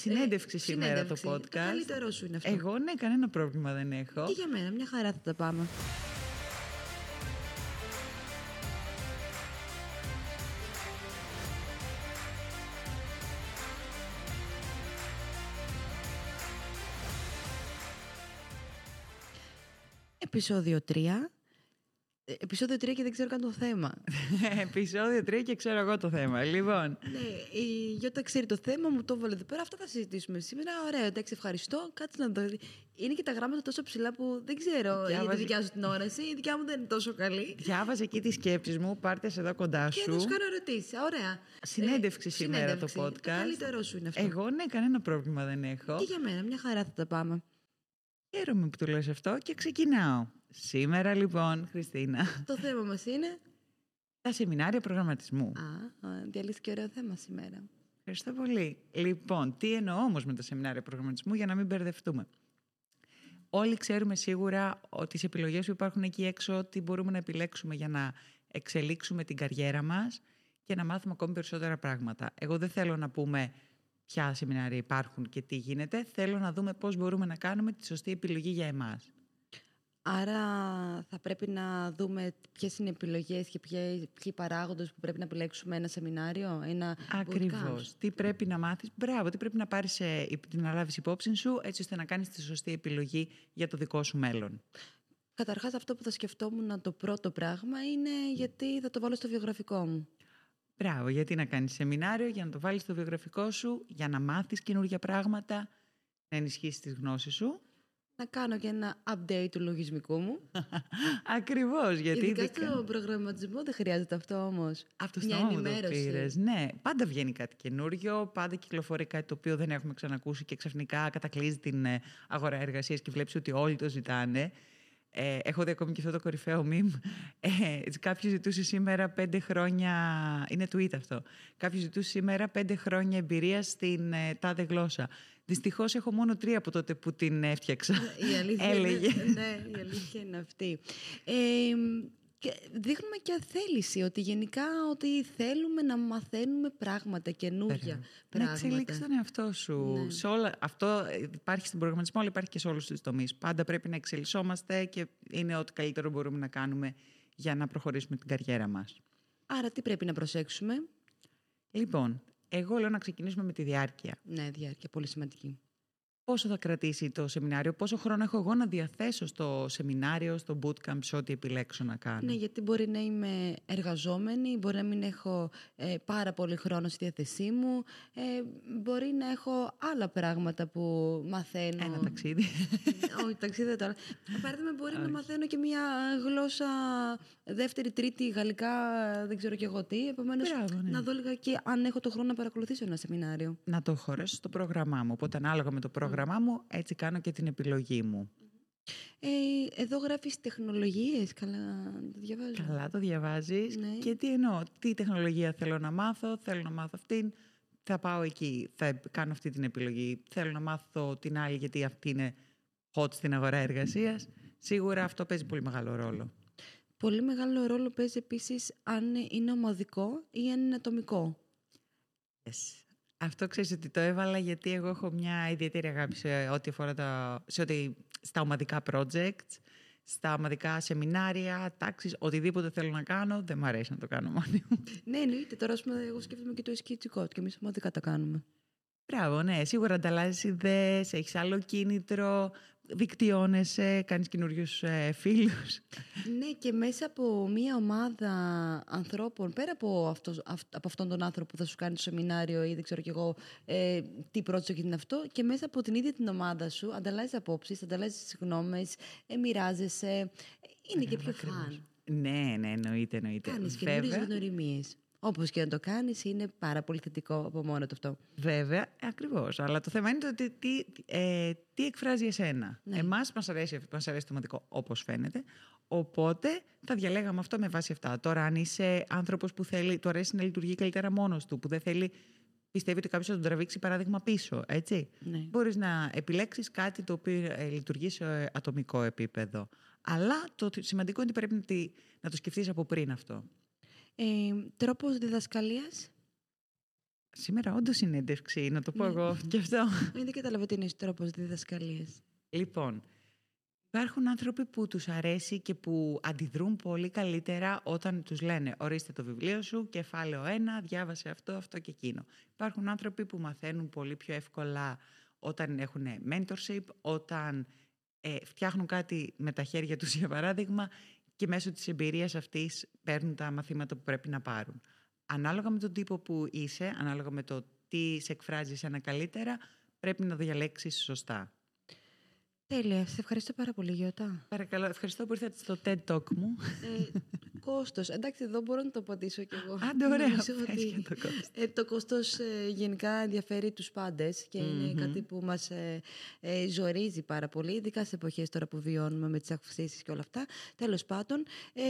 Συνέντευξη σήμερα συνέντευξη. το Το podcast. καλύτερό σου είναι αυτό. Εγώ ναι, κανένα πρόβλημα δεν έχω. Και για μένα, μια χαρά θα τα πάμε. Επισόδιο 3. Ε, Επισόδιο 3 και δεν ξέρω καν το θέμα. Επισόδιο 3 και ξέρω εγώ το θέμα. Λοιπόν, ναι, η Γιώτα ξέρει το θέμα, μου το έβαλε εδώ πέρα. Αυτά θα συζητήσουμε σήμερα. Ωραία, εντάξει, ευχαριστώ. Κάτσε να δω. Είναι και τα γράμματα τόσο ψηλά που δεν ξέρω για τη Διάβαζε- δικιά σου την όραση. Η δικιά μου δεν είναι τόσο καλή. διάβαζε εκεί τις σκέψεις μου, πάρτε σε εδώ κοντά Και σου. θα σου κάνω ερωτήσεις. Ωραία. Συνέντευξη Ε, σήμερα συνέντευξη. το podcast. Το καλύτερό σου είναι αυτό. Εγώ ναι, κανένα πρόβλημα δεν έχω. Και για μένα, μια χαρά θα τα πάμε. Χαίρομαι που το λες αυτό και ξεκινάω. Σήμερα λοιπόν, Χριστίνα, το θέμα μας είναι. τα σεμινάρια προγραμματισμού. Α, α, διαλύθηκε ωραίο θέμα σήμερα. Ευχαριστώ πολύ. Λοιπόν, τι εννοώ όμως με τα σεμινάρια προγραμματισμού για να μην μπερδευτούμε. Όλοι ξέρουμε σίγουρα ότι τις επιλογές που υπάρχουν εκεί έξω τι μπορούμε να επιλέξουμε για να εξελίξουμε την καριέρα μας και να μάθουμε ακόμη περισσότερα πράγματα. Εγώ δεν θέλω να πούμε ποια σεμινάρια υπάρχουν και τι γίνεται. Θέλω να δούμε πώς μπορούμε να κάνουμε τη σωστή επιλογή για εμάς. Άρα θα πρέπει να δούμε ποιες είναι οι επιλογές και ποιοι, ποιοι παράγοντες που πρέπει να επιλέξουμε ένα σεμινάριο, ένα Ακριβώς. bootcamp. Τι πρέπει να μάθεις, μπράβο, τι πρέπει να πάρεις να λάβεις υπόψη σου, έτσι ώστε να κάνεις τη σωστή επιλογή για το δικό σου μέλλον. Καταρχάς αυτό που θα σκεφτόμουν το πρώτο πράγμα είναι γιατί θα το βάλω στο βιογραφικό μου. Μπράβο, γιατί να κάνεις σεμινάριο, για να το βάλεις στο βιογραφικό σου, για να μάθεις καινούργια πράγματα, να ενισχύσεις τις γνώσεις σου. Να κάνω και ένα update του λογισμικού μου. Ακριβώς, γιατί. Ειδικά ειδικά- στον προγραμματισμό δεν χρειάζεται αυτό όμως. Από το Μια στόμα μου το ενημέρωση. πήρες. Ναι, πάντα βγαίνει κάτι καινούριο, πάντα κυκλοφορεί κάτι το οποίο δεν έχουμε ξανακούσει και ξαφνικά κατακλείζει την ε, αγορά εργασίας και βλέπεις ότι όλοι το ζητάνε. Ε, έχω δει ακόμη και αυτό το κορυφαίο meme. Ε, κάποιος ζητούσε σήμερα πέντε χρόνια, είναι tweet αυτό, κάποιος ζητούσε σήμερα πέντε χρόνια εμπειρία στην ε, τάδε γλώσσα. Δυστυχώς έχω μόνο τρία από τότε που την έφτιαξα. Η αλήθεια Έλεγε. Είναι, ναι, η αλήθεια είναι αυτή. Ε, και δείχνουμε και θέληση ότι γενικά ότι θέλουμε να μαθαίνουμε πράγματα, καινούργια Να πράγματα. εξελίξει τον εαυτό σου. Ναι. Σε όλα, αυτό υπάρχει στην προγραμματισμό, αλλά υπάρχει και σε όλους τους τομείς. Πάντα πρέπει να εξελισσόμαστε και είναι ό,τι καλύτερο μπορούμε να κάνουμε για να προχωρήσουμε την καριέρα μας. Άρα τι πρέπει να προσέξουμε; Λοιπόν, εγώ λέω να ξεκινήσουμε με τη διάρκεια. Ναι, διάρκεια, πολύ σημαντική. Πόσο θα κρατήσει το σεμινάριο, πόσο χρόνο έχω εγώ να διαθέσω στο σεμινάριο, στο bootcamp, σε ό,τι επιλέξω να κάνω; Ναι, γιατί μπορεί να είμαι εργαζόμενη, μπορεί να μην έχω ε, πάρα πολύ χρόνο στη διάθεσή μου, ε, μπορεί να έχω άλλα πράγματα που μαθαίνω. Ένα ταξίδι. Όχι, ταξίδι δεν το άλλο. Παράδειγμα, μπορεί να μαθαίνω και μια γλώσσα δεύτερη, τρίτη, γαλλικά, δεν ξέρω και εγώ τι. Επομένως, Μπράβο, ναι. να δω λίγα και αν έχω το χρόνο να παρακολουθήσω ένα σεμινάριο. να το χωρέσω στο πρόγραμμά μου. Οπότε, ανάλογα με το πρόγραμμά μου, έτσι κάνω και την επιλογή μου. Ε, εδώ γράφεις τεχνολογίες. Καλά, το διαβάζω. Καλά το διαβάζεις Ναι. και τι εννοώ, τι τεχνολογία θέλω να μάθω, θέλω να μάθω αυτήν, θα πάω εκεί, θα κάνω αυτή την επιλογή, θέλω να μάθω την άλλη γιατί αυτή είναι hot στην αγορά εργασίας. Σίγουρα αυτό παίζει πολύ μεγάλο ρόλο. Πολύ μεγάλο ρόλο παίζει επίσης αν είναι ομαδικό ή αν είναι ατομικό. Yes. Αυτό ξέρεις ότι το έβαλα γιατί εγώ έχω μια ιδιαίτερη αγάπη σε ό,τι αφορά τα, σε ό,τι, στα ομαδικά projects, στα ομαδικά σεμινάρια, τάξεις, οτιδήποτε θέλω να κάνω, δεν μου αρέσει να το κάνω μόνη μου. Ναι, εννοείται. Τώρα, ας πούμε, εγώ σκέφτομαι και το σκίτσικο και εμείς ομαδικά τα κάνουμε. Μπράβο, ναι. Σίγουρα ανταλλάσσεις ιδέες, έχεις άλλο κίνητρο, δικτυώνεσαι, κάνεις καινούριους ε, φίλους. Ναι, και μέσα από μια ομάδα ανθρώπων, πέρα από, αυτός, αυ- από αυτόν τον άνθρωπο που θα σου κάνει το σεμινάριο ή δεν ξέρω κι εγώ ε, τι project είναι αυτό, και μέσα από την ίδια την ομάδα σου ανταλλάσσει απόψεις, ανταλλάσσει γνώμες, ε, μοιράζεσαι. Είναι και πιο φαν. ναι, ναι, εννοείται, εννοείται. Κάνεις καινούριες Βέβαια, γνωριμίες. Όπως και να το κάνεις, είναι πάρα πολύ θετικό από μόνο του αυτό. βέβαια ακριβώς. Αλλά το θέμα είναι το ότι τι, ε, τι εκφράζει εσένα. Ναι. Εμάς μας αρέσει, μας αρέσει το μαντικό, όπως φαίνεται. Οπότε θα διαλέγαμε αυτό με βάση αυτά. Τώρα, αν είσαι άνθρωπος που θέλει, του αρέσει να λειτουργεί καλύτερα μόνος του, που δεν θέλει. Πιστεύει ότι κάποιος θα τον τραβήξει παράδειγμα πίσω, έτσι. Ναι. Μπορείς να επιλέξεις κάτι το οποίο ε, λειτουργεί σε ατομικό επίπεδο. Αλλά το σημαντικό είναι ότι πρέπει να, τη- να το σκεφτείς από πριν αυτό. Ε, τρόπος διδασκαλίας. Σήμερα όντως συνέντευξη, να το πω Ναι. εγώ και αυτό. Ε, Δεν καταλαβαίνω τι είναι τρόπος διδασκαλίας. Λοιπόν, υπάρχουν άνθρωποι που τους αρέσει και που αντιδρούν πολύ καλύτερα όταν τους λένε ορίστε το βιβλίο σου, κεφάλαιο 1, διάβασε αυτό, αυτό και εκείνο. Υπάρχουν άνθρωποι που μαθαίνουν πολύ πιο εύκολα όταν έχουν mentorship, όταν ε, φτιάχνουν κάτι με τα χέρια τους για παράδειγμα και μέσω της εμπειρίας αυτής παίρνουν τα μαθήματα που πρέπει να πάρουν. Ανάλογα με τον τύπο που είσαι, ανάλογα με το τι σε εκφράζεις ένα καλύτερα, πρέπει να διαλέξεις σωστά. Τέλεια. Σε ευχαριστώ πάρα πολύ, Γιώτα. Παρακαλώ, ευχαριστώ που ήρθατε στο TED Talk μου. Ε, κόστος. Εντάξει, εδώ μπορώ να το απαντήσω κι εγώ. Άντε, ωραία. Νομίζω Πες ότι- για το κόστος. Ε, το κόστος ε, γενικά ενδιαφέρει τους πάντες και είναι Μμμ. κάτι που μας ε, ε, ζορίζει πάρα πολύ, ειδικά σε εποχές τώρα που βιώνουμε με τις αυξήσεις και όλα αυτά. Τέλος πάντων, ε,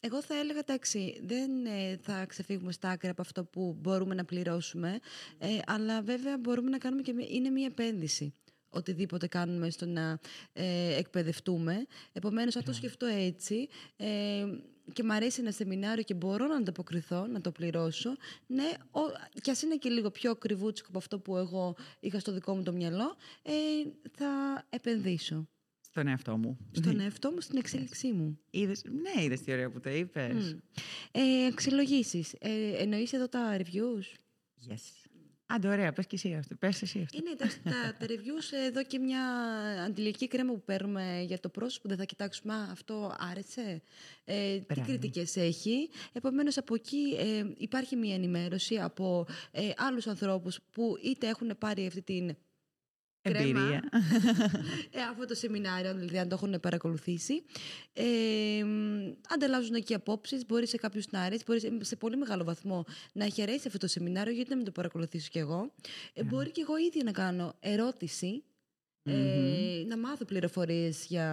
εγώ θα έλεγα, εντάξει, δεν ε, θα ξεφύγουμε στα άκρα από αυτό που μπορούμε να πληρώσουμε, ε, αλλά βέβαια μπορούμε να κάνουμε και μια- είναι μια επένδυση οτιδήποτε κάνουμε στο να ε, εκπαιδευτούμε. Επομένως, αν το σκεφτώ έτσι ε, και μ' αρέσει ένα σεμινάριο και μπορώ να ανταποκριθώ, να το πληρώσω, ναι, ο, κι ας είναι και λίγο πιο ακριβούτσικο από αυτό που εγώ είχα στο δικό μου το μυαλό, ε, θα επενδύσω Στον εαυτό μου. στον εαυτό μου, στην εξέλιξή μου. Είδες, ναι, είδες τι ωραία που το είπες. Μμ. Ε, αξιολογήσεις. Ε, εννοείς εδώ τα reviews; Yes. Άντε, ωραία, πες και εσύ αυτό. Πες εσύ αυτό. Είναι εντάξει, τα, τα reviews εδώ και μια αντιλιακή κρέμα που παίρνουμε για το πρόσωπο. Δεν θα κοιτάξουμε, «Α, αυτό άρεσε, ε, τι Μπράβο. κριτικές έχει. Επομένως, από εκεί ε, υπάρχει μια ενημέρωση από ε, άλλους ανθρώπους που είτε έχουν πάρει αυτή την κρέμα, Εμπειρία. ε, αυτό το σεμινάριο, δηλαδή αν το έχουν παρακολουθήσει. Ε, μ, ανταλλάζουν εκεί απόψεις. Μπορεί σε κάποιους να αρέσει, μπορεί σε- σε πολύ μεγάλο βαθμό να έχει αρέσει αυτό το σεμινάριο, γιατί να μην το παρακολουθήσω κι εγώ. Ε, μπορεί και εγώ ίδια να κάνω ερώτηση. Ε, να μάθω πληροφορίες για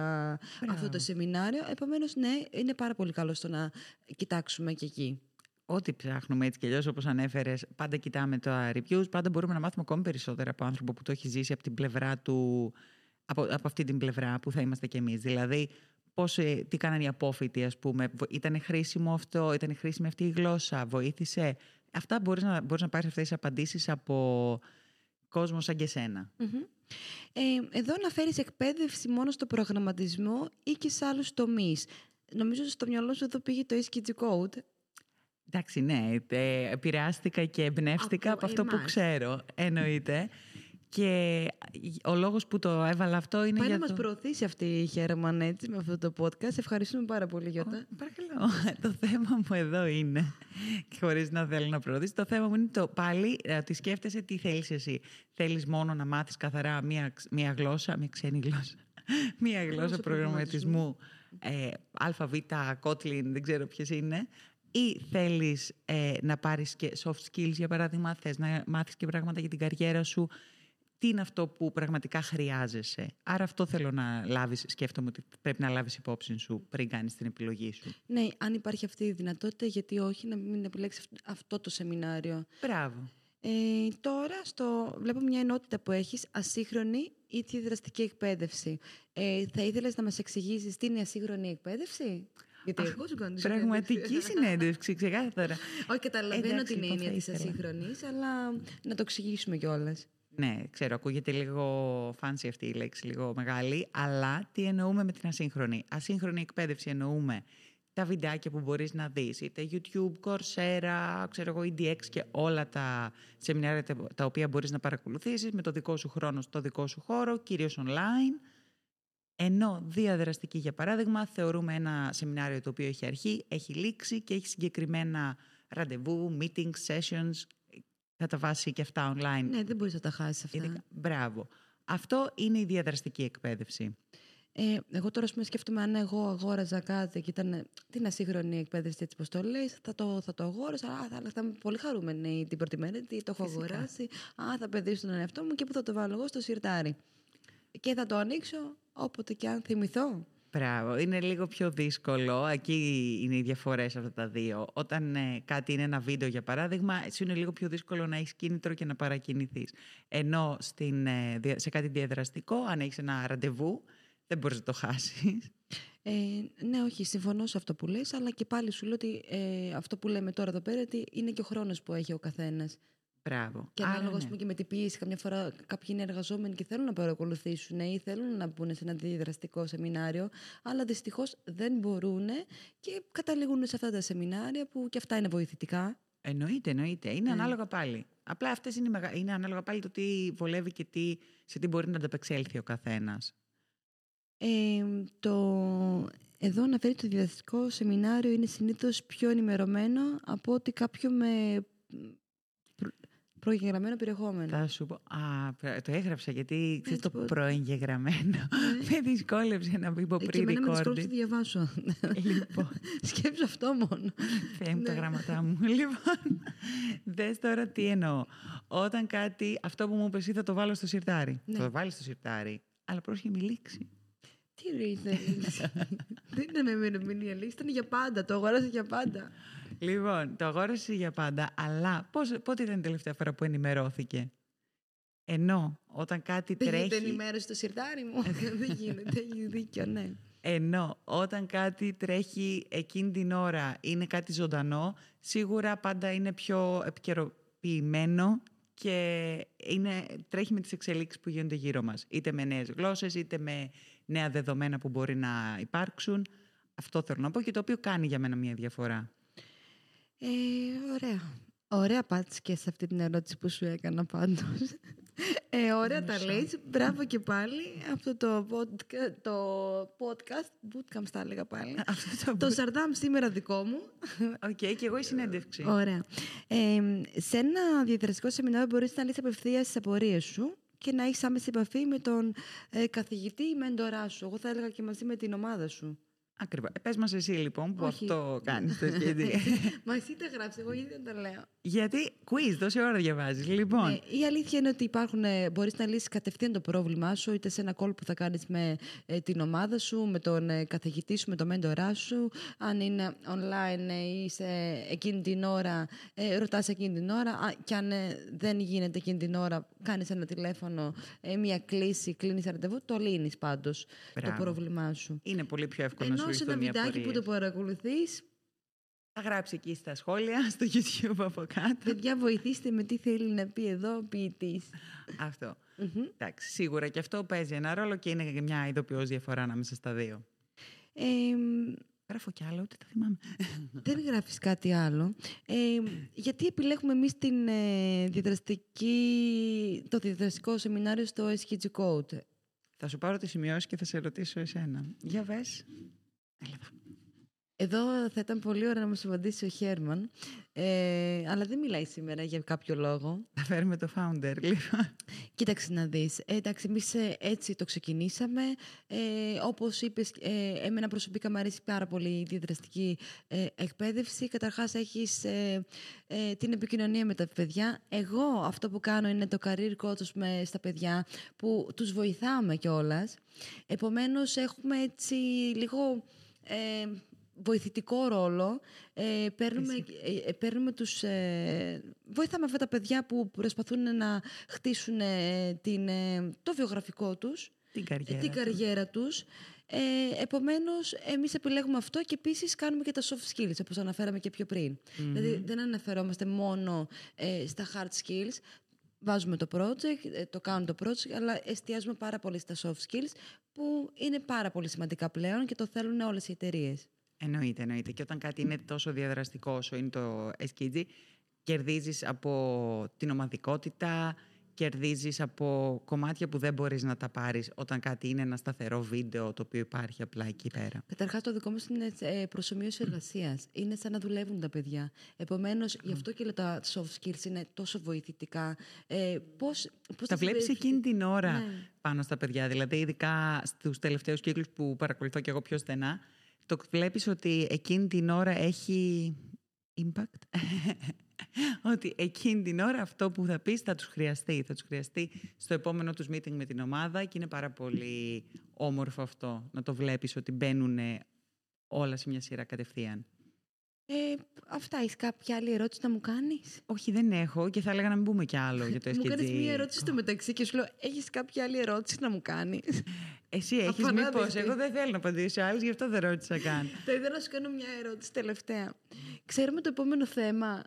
αυτό το σεμινάριο. Επομένως, ναι, είναι πάρα πολύ καλό στο να κοιτάξουμε και εκεί. Ό,τι ψάχνουμε έτσι κι αλλιώς, όπως ανέφερες, πάντα κοιτάμε τα reviews, πάντα μπορούμε να μάθουμε ακόμη περισσότερα από άνθρωπο που το έχει ζήσει από την πλευρά του, από, από αυτή την πλευρά που θα είμαστε κι εμείς. Δηλαδή, πώς, ε, τι κάνανε οι απόφοιτοι, ας πούμε, ήταν χρήσιμο αυτό, ήταν χρήσιμη αυτή η γλώσσα, βοήθησε. Αυτά μπορείς να, μπορείς να πάρεις αυτές τις απαντήσεις από κόσμος σαν και σένα. Μμμ. Ε, εδώ αναφέρεις εκπαίδευση μόνο στο προγραμματισμό ή και σε άλλους τομείς. Νομίζω ότι στο μυαλό σου εδώ πήγε το ESKG Code. Εντάξει, ναι, ε, επηρεάστηκα και εμπνεύστηκα από, Από αυτό που εμάς. ξέρω, εννοείται. Και ο λόγος που το έβαλα αυτό είναι Πάει για να μας το... προωθήσει αυτή η Χέρμαν έτσι με αυτό το podcast. Ευχαριστούμε πάρα πολύ Γιώτα. Ω, Παρακαλώ. το θέμα μου εδώ είναι, και χωρίς να θέλω να προωθήσει, το θέμα μου είναι το πάλι ε, ότι σκέφτεσαι τι θέλεις εσύ. Θέλεις μόνο να μάθεις καθαρά μία, ξ- μία γλώσσα, μία ξένη γλώσσα, μία γλώσσα προγραμματισμού, ε, ΑΒ, Kotlin, δεν ξέρω ποιες είναι, ή θέλεις ε, να πάρεις και soft skills, για παράδειγμα, θες να μάθεις και πράγματα για την καριέρα σου, τι είναι αυτό που πραγματικά χρειάζεσαι; Άρα αυτό θέλω να λάβεις, σκέφτομαι ότι πρέπει να λάβεις υπόψη σου πριν κάνεις την επιλογή σου. Ναι, αν υπάρχει αυτή η δυνατότητα, γιατί όχι να μην επιλέξεις αυτ- αυτό το σεμινάριο. Μπράβο. Ε, τώρα στο, βλέπω μια ενότητα που έχεις, ασύγχρονη ή τη δραστική εκπαίδευση. Ε, θα ήθελες να μας εξηγήσεις τι είναι η ασύγχρονη εκπαίδευση; Γιατί εγώ σου κάνω τη Πραγματική συνέντευξη, ξεκάθαρα. Όχι, καταλαβαίνω Εντάξει, την λοιπόν, έννοια θα της ήθελα. ασύγχρονης, αλλά να το εξηγήσουμε κιόλας. Ναι, ξέρω, ακούγεται λίγο fancy αυτή η λέξη, λίγο μεγάλη, αλλά τι εννοούμε με την ασύγχρονη. Ασύγχρονη εκπαίδευση εννοούμε τα βιντεάκια που μπορείς να δεις, είτε YouTube, Coursera, ξέρω εγώ, EDX και όλα τα σεμινάρια τα- τα οποία μπορείς να παρακολουθήσεις με το δικό σου χρόνο στο δικό σου χώρο, κυρίως online. Ενώ διαδραστική, για παράδειγμα, θεωρούμε ένα σεμινάριο το οποίο έχει αρχή, έχει λήξει και έχει συγκεκριμένα ραντεβού, meetings, sessions, κατά βάση και αυτά online. Ναι, δεν μπορείς να τα χάσεις αυτά. Ειδικά- Μπράβο. Αυτό είναι η διαδραστική εκπαίδευση. Ε, εγώ τώρα ας πούμε, σκέφτομαι αν εγώ αγόραζα κάτι και ήταν την ασύγχρονη εκπαίδευση έτσι πως το λες, θα το, θα το αγόρασα, α, θα, θα είμαι πολύ χαρούμενη την πρώτη μέρα, τι το έχω Φυσικά. αγοράσει, α, θα παιδίσω τον εαυτό μου και που θα το βάλω εγώ στο σιρτάρι. Και θα το ανοίξω όποτε και αν θυμηθώ. Μπράβο. Είναι λίγο πιο δύσκολο. Εκεί είναι οι διαφορές αυτά τα δύο. Όταν ε, κάτι είναι ένα βίντεο, για παράδειγμα, σου είναι λίγο πιο δύσκολο να έχεις κίνητρο και να παρακινηθείς. Ενώ στην, ε, δια- σε κάτι διαδραστικό, αν έχεις ένα ραντεβού, δεν μπορείς να το χάσεις. Ε, ναι, όχι, συμφωνώ σε αυτό που λες, αλλά και πάλι σου λέω ότι ε, αυτό που λέμε τώρα εδώ πέρα ότι είναι και ο χρόνος που έχει ο καθένας. Μπράβο. Και Άρα, ανάλογα ας ναι. πούμε, και με την πίεση, καμιά φορά κάποιοι είναι εργαζόμενοι και θέλουν να παρακολουθήσουν ή θέλουν να μπουν σε ένα διαδραστικό σεμινάριο, αλλά δυστυχώς δεν μπορούν και καταλήγουν σε αυτά τα σεμινάρια που και αυτά είναι βοηθητικά. Εννοείται, εννοείται. Είναι Ναι. ανάλογα πάλι. Απλά αυτές είναι, οι μεγα... είναι ανάλογα πάλι το τι βολεύει και τι... σε τι μπορεί να ανταπεξέλθει ο καθένας. Ε, το... Εδώ αναφέρει το διαδραστικό σεμινάριο είναι συνήθως πιο ενημερωμένο από ότι κάποιο με προ- προεγγεγραμμένο περιεχόμενο. Θα σου πω. Α, πρα- το έγραψα γιατί ξέρεις Έτσι το πω. προεγγεγραμμένο. με δυσκόλεψε να πει Ε, και πριν εμένα με δυσκόλεψε να recorded. το διαβάσω. λοιπόν, Σκέψου αυτό μόνο. Θεέ μου τα Ναι. γραμματά μου. Λοιπόν, δες τώρα τι εννοώ. Όταν κάτι, αυτό που μου είπες εσύ θα το βάλω στο σιρτάρι. Ναι. Θα το βάλεις στο σιρτάρι, αλλά πρόσχε μη λήξει. Τι ρίχνε Δεν ήταν με ημερομηνία λήξη, ήταν για πάντα. Το αγόρασα για πάντα. Λοιπόν, το αγόρασε για πάντα, αλλά πώς, πότε ήταν η τελευταία φορά που ενημερώθηκε; Ενώ όταν κάτι Δεν γίνεται τρέχει... ενημέρωση στο σιρτάρι μου. Δεν γίνεται, έχει δίκιο, ναι. Ενώ όταν κάτι τρέχει εκείνη την ώρα είναι κάτι ζωντανό, σίγουρα πάντα είναι πιο επικαιροποιημένο και είναι, τρέχει με τις εξελίξεις που γίνονται γύρω μας. Είτε με νέες γλώσσες, είτε με νέα δεδομένα που μπορεί να υπάρξουν. Αυτό θέλω να πω και το οποίο κάνει για μένα μια διαφορά. Ε, ωραία. Ωραία απάντηση και σε αυτή την ερώτηση που σου έκανα πάντως. Ε, ωραία τα Μισό. λες. Μπράβο και πάλι. Αυτό το, podca- το podcast, bootcamp τα έλεγα πάλι. Αυτό το Σαρδάμ σήμερα δικό μου. Οκ, και εγώ η συνέντευξη. Ωραία. Ε, σε ένα διαδραστικό σεμινάριο μπορείς να λύσεις απευθείας τις απορίες σου και να έχεις άμεση επαφή με τον ε, καθηγητή ή μέντορά σου. Εγώ θα έλεγα και μαζί με την ομάδα σου. Ακριβώς. Ε, Πες μας εσύ λοιπόν που Όχι. αυτό κάνεις το σχέδιο. Μα εσύ τα γράψεις, εγώ γιατί δεν τα λέω. Γιατί quiz, τόση ώρα διαβάζεις. Λοιπόν, Ε, η αλήθεια είναι ότι υπάρχουν, ε, μπορείς να λύσεις κατευθείαν το πρόβλημά σου, είτε σε ένα call που θα κάνεις με ε, την ομάδα σου, με τον ε, καθηγητή σου, με τον μέντορά σου. Αν είναι online ε, ή σε εκείνη την ώρα, ε, ρωτάς εκείνη την ώρα. Α, και αν ε, δεν γίνεται εκείνη την ώρα, κάνεις ένα τηλέφωνο, ε, μια κλίση, κλείνεις ραντεβού, το λύνεις πάντως Μπράβο. το πρόβλημά σου. είναι πολύ πιο εύκολο να σου Ενώ σε ένα λυθούν οι βιντεάκι που απορίες. το παρακολουθείς, Θα γράψει εκεί στα σχόλια, στο YouTube από κάτω. παιδιά βοηθήστε με τι θέλει να πει εδώ ο ποιητής. αυτό. Μμμ. Εντάξει, σίγουρα και αυτό παίζει ένα ρόλο και είναι και μια ειδοποιώς διαφορά ανάμεσα στα δύο. Ε, Γράφω κι άλλο, ούτε τα θυμάμαι. Δεν γράφεις κάτι άλλο. Ε, γιατί επιλέγουμε εμείς την, ε, διαδραστική, το διαδραστικό σεμινάριο στο SKG Code; θα σου πάρω τις σημειώσεις και θα σε ρωτήσω εσένα. Για βες. Έλα εδώ. Εδώ θα ήταν πολύ ωραία να μας απαντήσει ο Χέρμαν, ε, αλλά δεν μιλάει σήμερα για κάποιο λόγο. Θα φέρουμε το founder, λοιπόν. Κοίταξε να δεις. Ε, εντάξει, εμείς ε, έτσι το ξεκινήσαμε. Ε, όπως είπες, ε, εμένα προσωπικά μου αρέσει πάρα πολύ η διαδραστική ε, εκπαίδευση. Καταρχάς έχεις ε, ε, την επικοινωνία με τα παιδιά. Εγώ αυτό που κάνω είναι το career coach ας πούμε, στα παιδιά που τους βοηθάμε κιόλας. Επομένως έχουμε έτσι λίγο... Ε, βοηθητικό ρόλο. Ε, παίρνουμε, ε, ε, παίρνουμε τους, ε, βοηθάμε αυτά τα παιδιά που προσπαθούν να χτίσουν ε, την, ε, το βιογραφικό τους, Την ε, καριέρα. την τους. καριέρα τους. Ε, επομένως, εμείς επιλέγουμε αυτό και επίσης κάνουμε και τα soft skills, όπως αναφέραμε και πιο πριν. Δηλαδή, δεν αναφερόμαστε μόνο ε, στα hard skills, βάζουμε το project, ε, το κάνουμε το project, αλλά εστιάζουμε πάρα πολύ στα soft skills, που είναι πάρα πολύ σημαντικά πλέον και το θέλουν όλες οι εταιρείες. Εννοείται, εννοείται. Και όταν κάτι είναι τόσο διαδραστικό όσο είναι το SKG, κερδίζεις από την ομαδικότητα, κερδίζεις από κομμάτια που δεν μπορείς να τα πάρεις όταν κάτι είναι ένα σταθερό βίντεο το οποίο υπάρχει απλά εκεί πέρα. Καταρχάς, το δικό μας είναι ε, προσωμείωση εργασίας. Είναι σαν να δουλεύουν τα παιδιά. Επομένως, γι' αυτό και λέω τα soft skills είναι τόσο βοηθητικά. Ε, πώς, πώς Τα θα βλέπεις συμπεριφερθεί- εκείνη την ώρα Ναι. πάνω στα παιδιά. Δηλαδή, ειδικά στους τελευταίους κύκλους που παρακολουθώ και εγώ πιο στενά, το βλέπεις ότι εκείνη την ώρα έχει impact; ότι εκείνη την ώρα αυτό που θα πεις θα τους χρειαστεί. Θα τους χρειαστεί στο επόμενο τους meeting με την ομάδα και είναι πάρα πολύ όμορφο αυτό να το βλέπεις ότι μπαίνουν όλα σε μια σειρά κατευθείαν. Ε, αυτά, έχεις κάποια άλλη ερώτηση να μου κάνεις; Όχι, δεν έχω και θα έλεγα να μην πούμε κι άλλο για το SKG. Μου κάνεις μία ερώτηση στο μεταξύ και σου λέω: Έχεις κάποια άλλη ερώτηση να μου κάνεις; Εσύ έχεις Απανάδεκτη. μήπως, εγώ δεν θέλω να απαντήσω άλλους, γι' αυτό δεν ρώτησα καν. Θα ήθελα να σου κάνω μια ερώτηση τελευταία. Ξέρουμε το επόμενο θέμα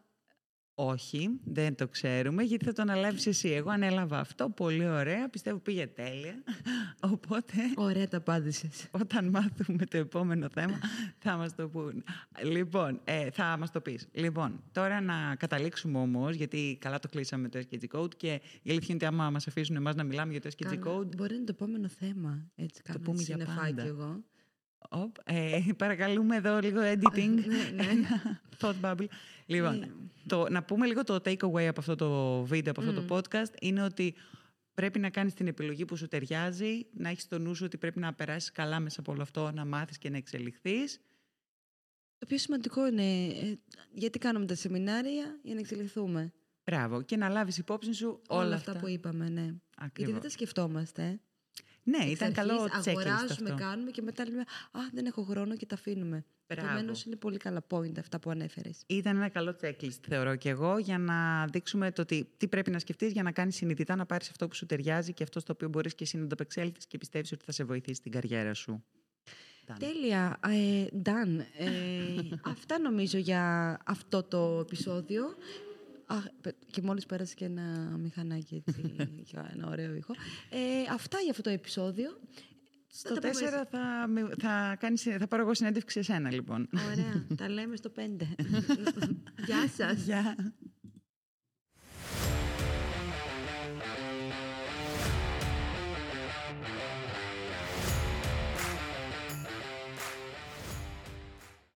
Όχι, δεν το ξέρουμε, γιατί θα το αναλάβεις εσύ. Εγώ ανέλαβα αυτό. Πολύ ωραία. Πιστεύω πήγε τέλεια. Οπότε. Ωραία τα απάντησες. Όταν μάθουμε το επόμενο θέμα, θα μας το πούν. Λοιπόν, ε, θα μας το πεις. Λοιπόν, τώρα να καταλήξουμε όμως, γιατί καλά το κλείσαμε το SKG Code και η αλήθεια είναι ότι άμα μας αφήσουν εμάς να μιλάμε για το SKG Code. Μπορεί να είναι το επόμενο θέμα. Έτσι, το πούμε για πάντα. Εγώ. Οπ, ε, παρακαλούμε εδώ λίγο editing. ναι, ναι. Thought bubble. Λοιπόν, Ναι. το, να πούμε λίγο το takeaway από αυτό το βίντεο, από αυτό το podcast, είναι ότι πρέπει να κάνεις την επιλογή που σου ταιριάζει, να έχεις στο νου σου ότι πρέπει να περάσεις καλά μέσα από όλο αυτό, να μάθεις και να εξελιχθείς. Το πιο σημαντικό είναι ε, γιατί κάνουμε τα σεμινάρια για να εξελιχθούμε. Μπράβο. Και να λάβεις υπόψη σου όλα, Όλα αυτά που είπαμε, ναι. Γιατί Ακριβώς. δεν τα σκεφτόμαστε. Ε. Ναι, Εξ ήταν αρχής καλό checklist Αγοράζουμε, αυτό. κάνουμε και μετά λέμε Α, δεν έχω χρόνο και τα αφήνουμε. Μπράβο. Επομένως είναι πολύ καλά point αυτά που ανέφερες. Ήταν ένα καλό checklist, θεωρώ και εγώ, για να δείξουμε το τι, τι πρέπει να σκεφτείς για να κάνεις συνειδητά να πάρεις αυτό που σου ταιριάζει και αυτό στο οποίο μπορείς και εσύ να το απεξέλθεις και πιστεύεις ότι θα σε βοηθήσει στην καριέρα σου. Done. Τέλεια. Ε, Dan, ε, αυτά νομίζω για αυτό το επεισόδιο. Α, πε- και μόλις πέρασε και ένα μηχανάκι έτσι, για ένα ωραίο ήχο. Ε, αυτά για αυτό το επεισόδιο. Στο τα πούμε 4 θα, με- θα, κάνεις, θα πάρω εγώ συνέντευξη σε σένα, λοιπόν. Ωραία. τα λέμε στο 5. Γεια σας. Γεια.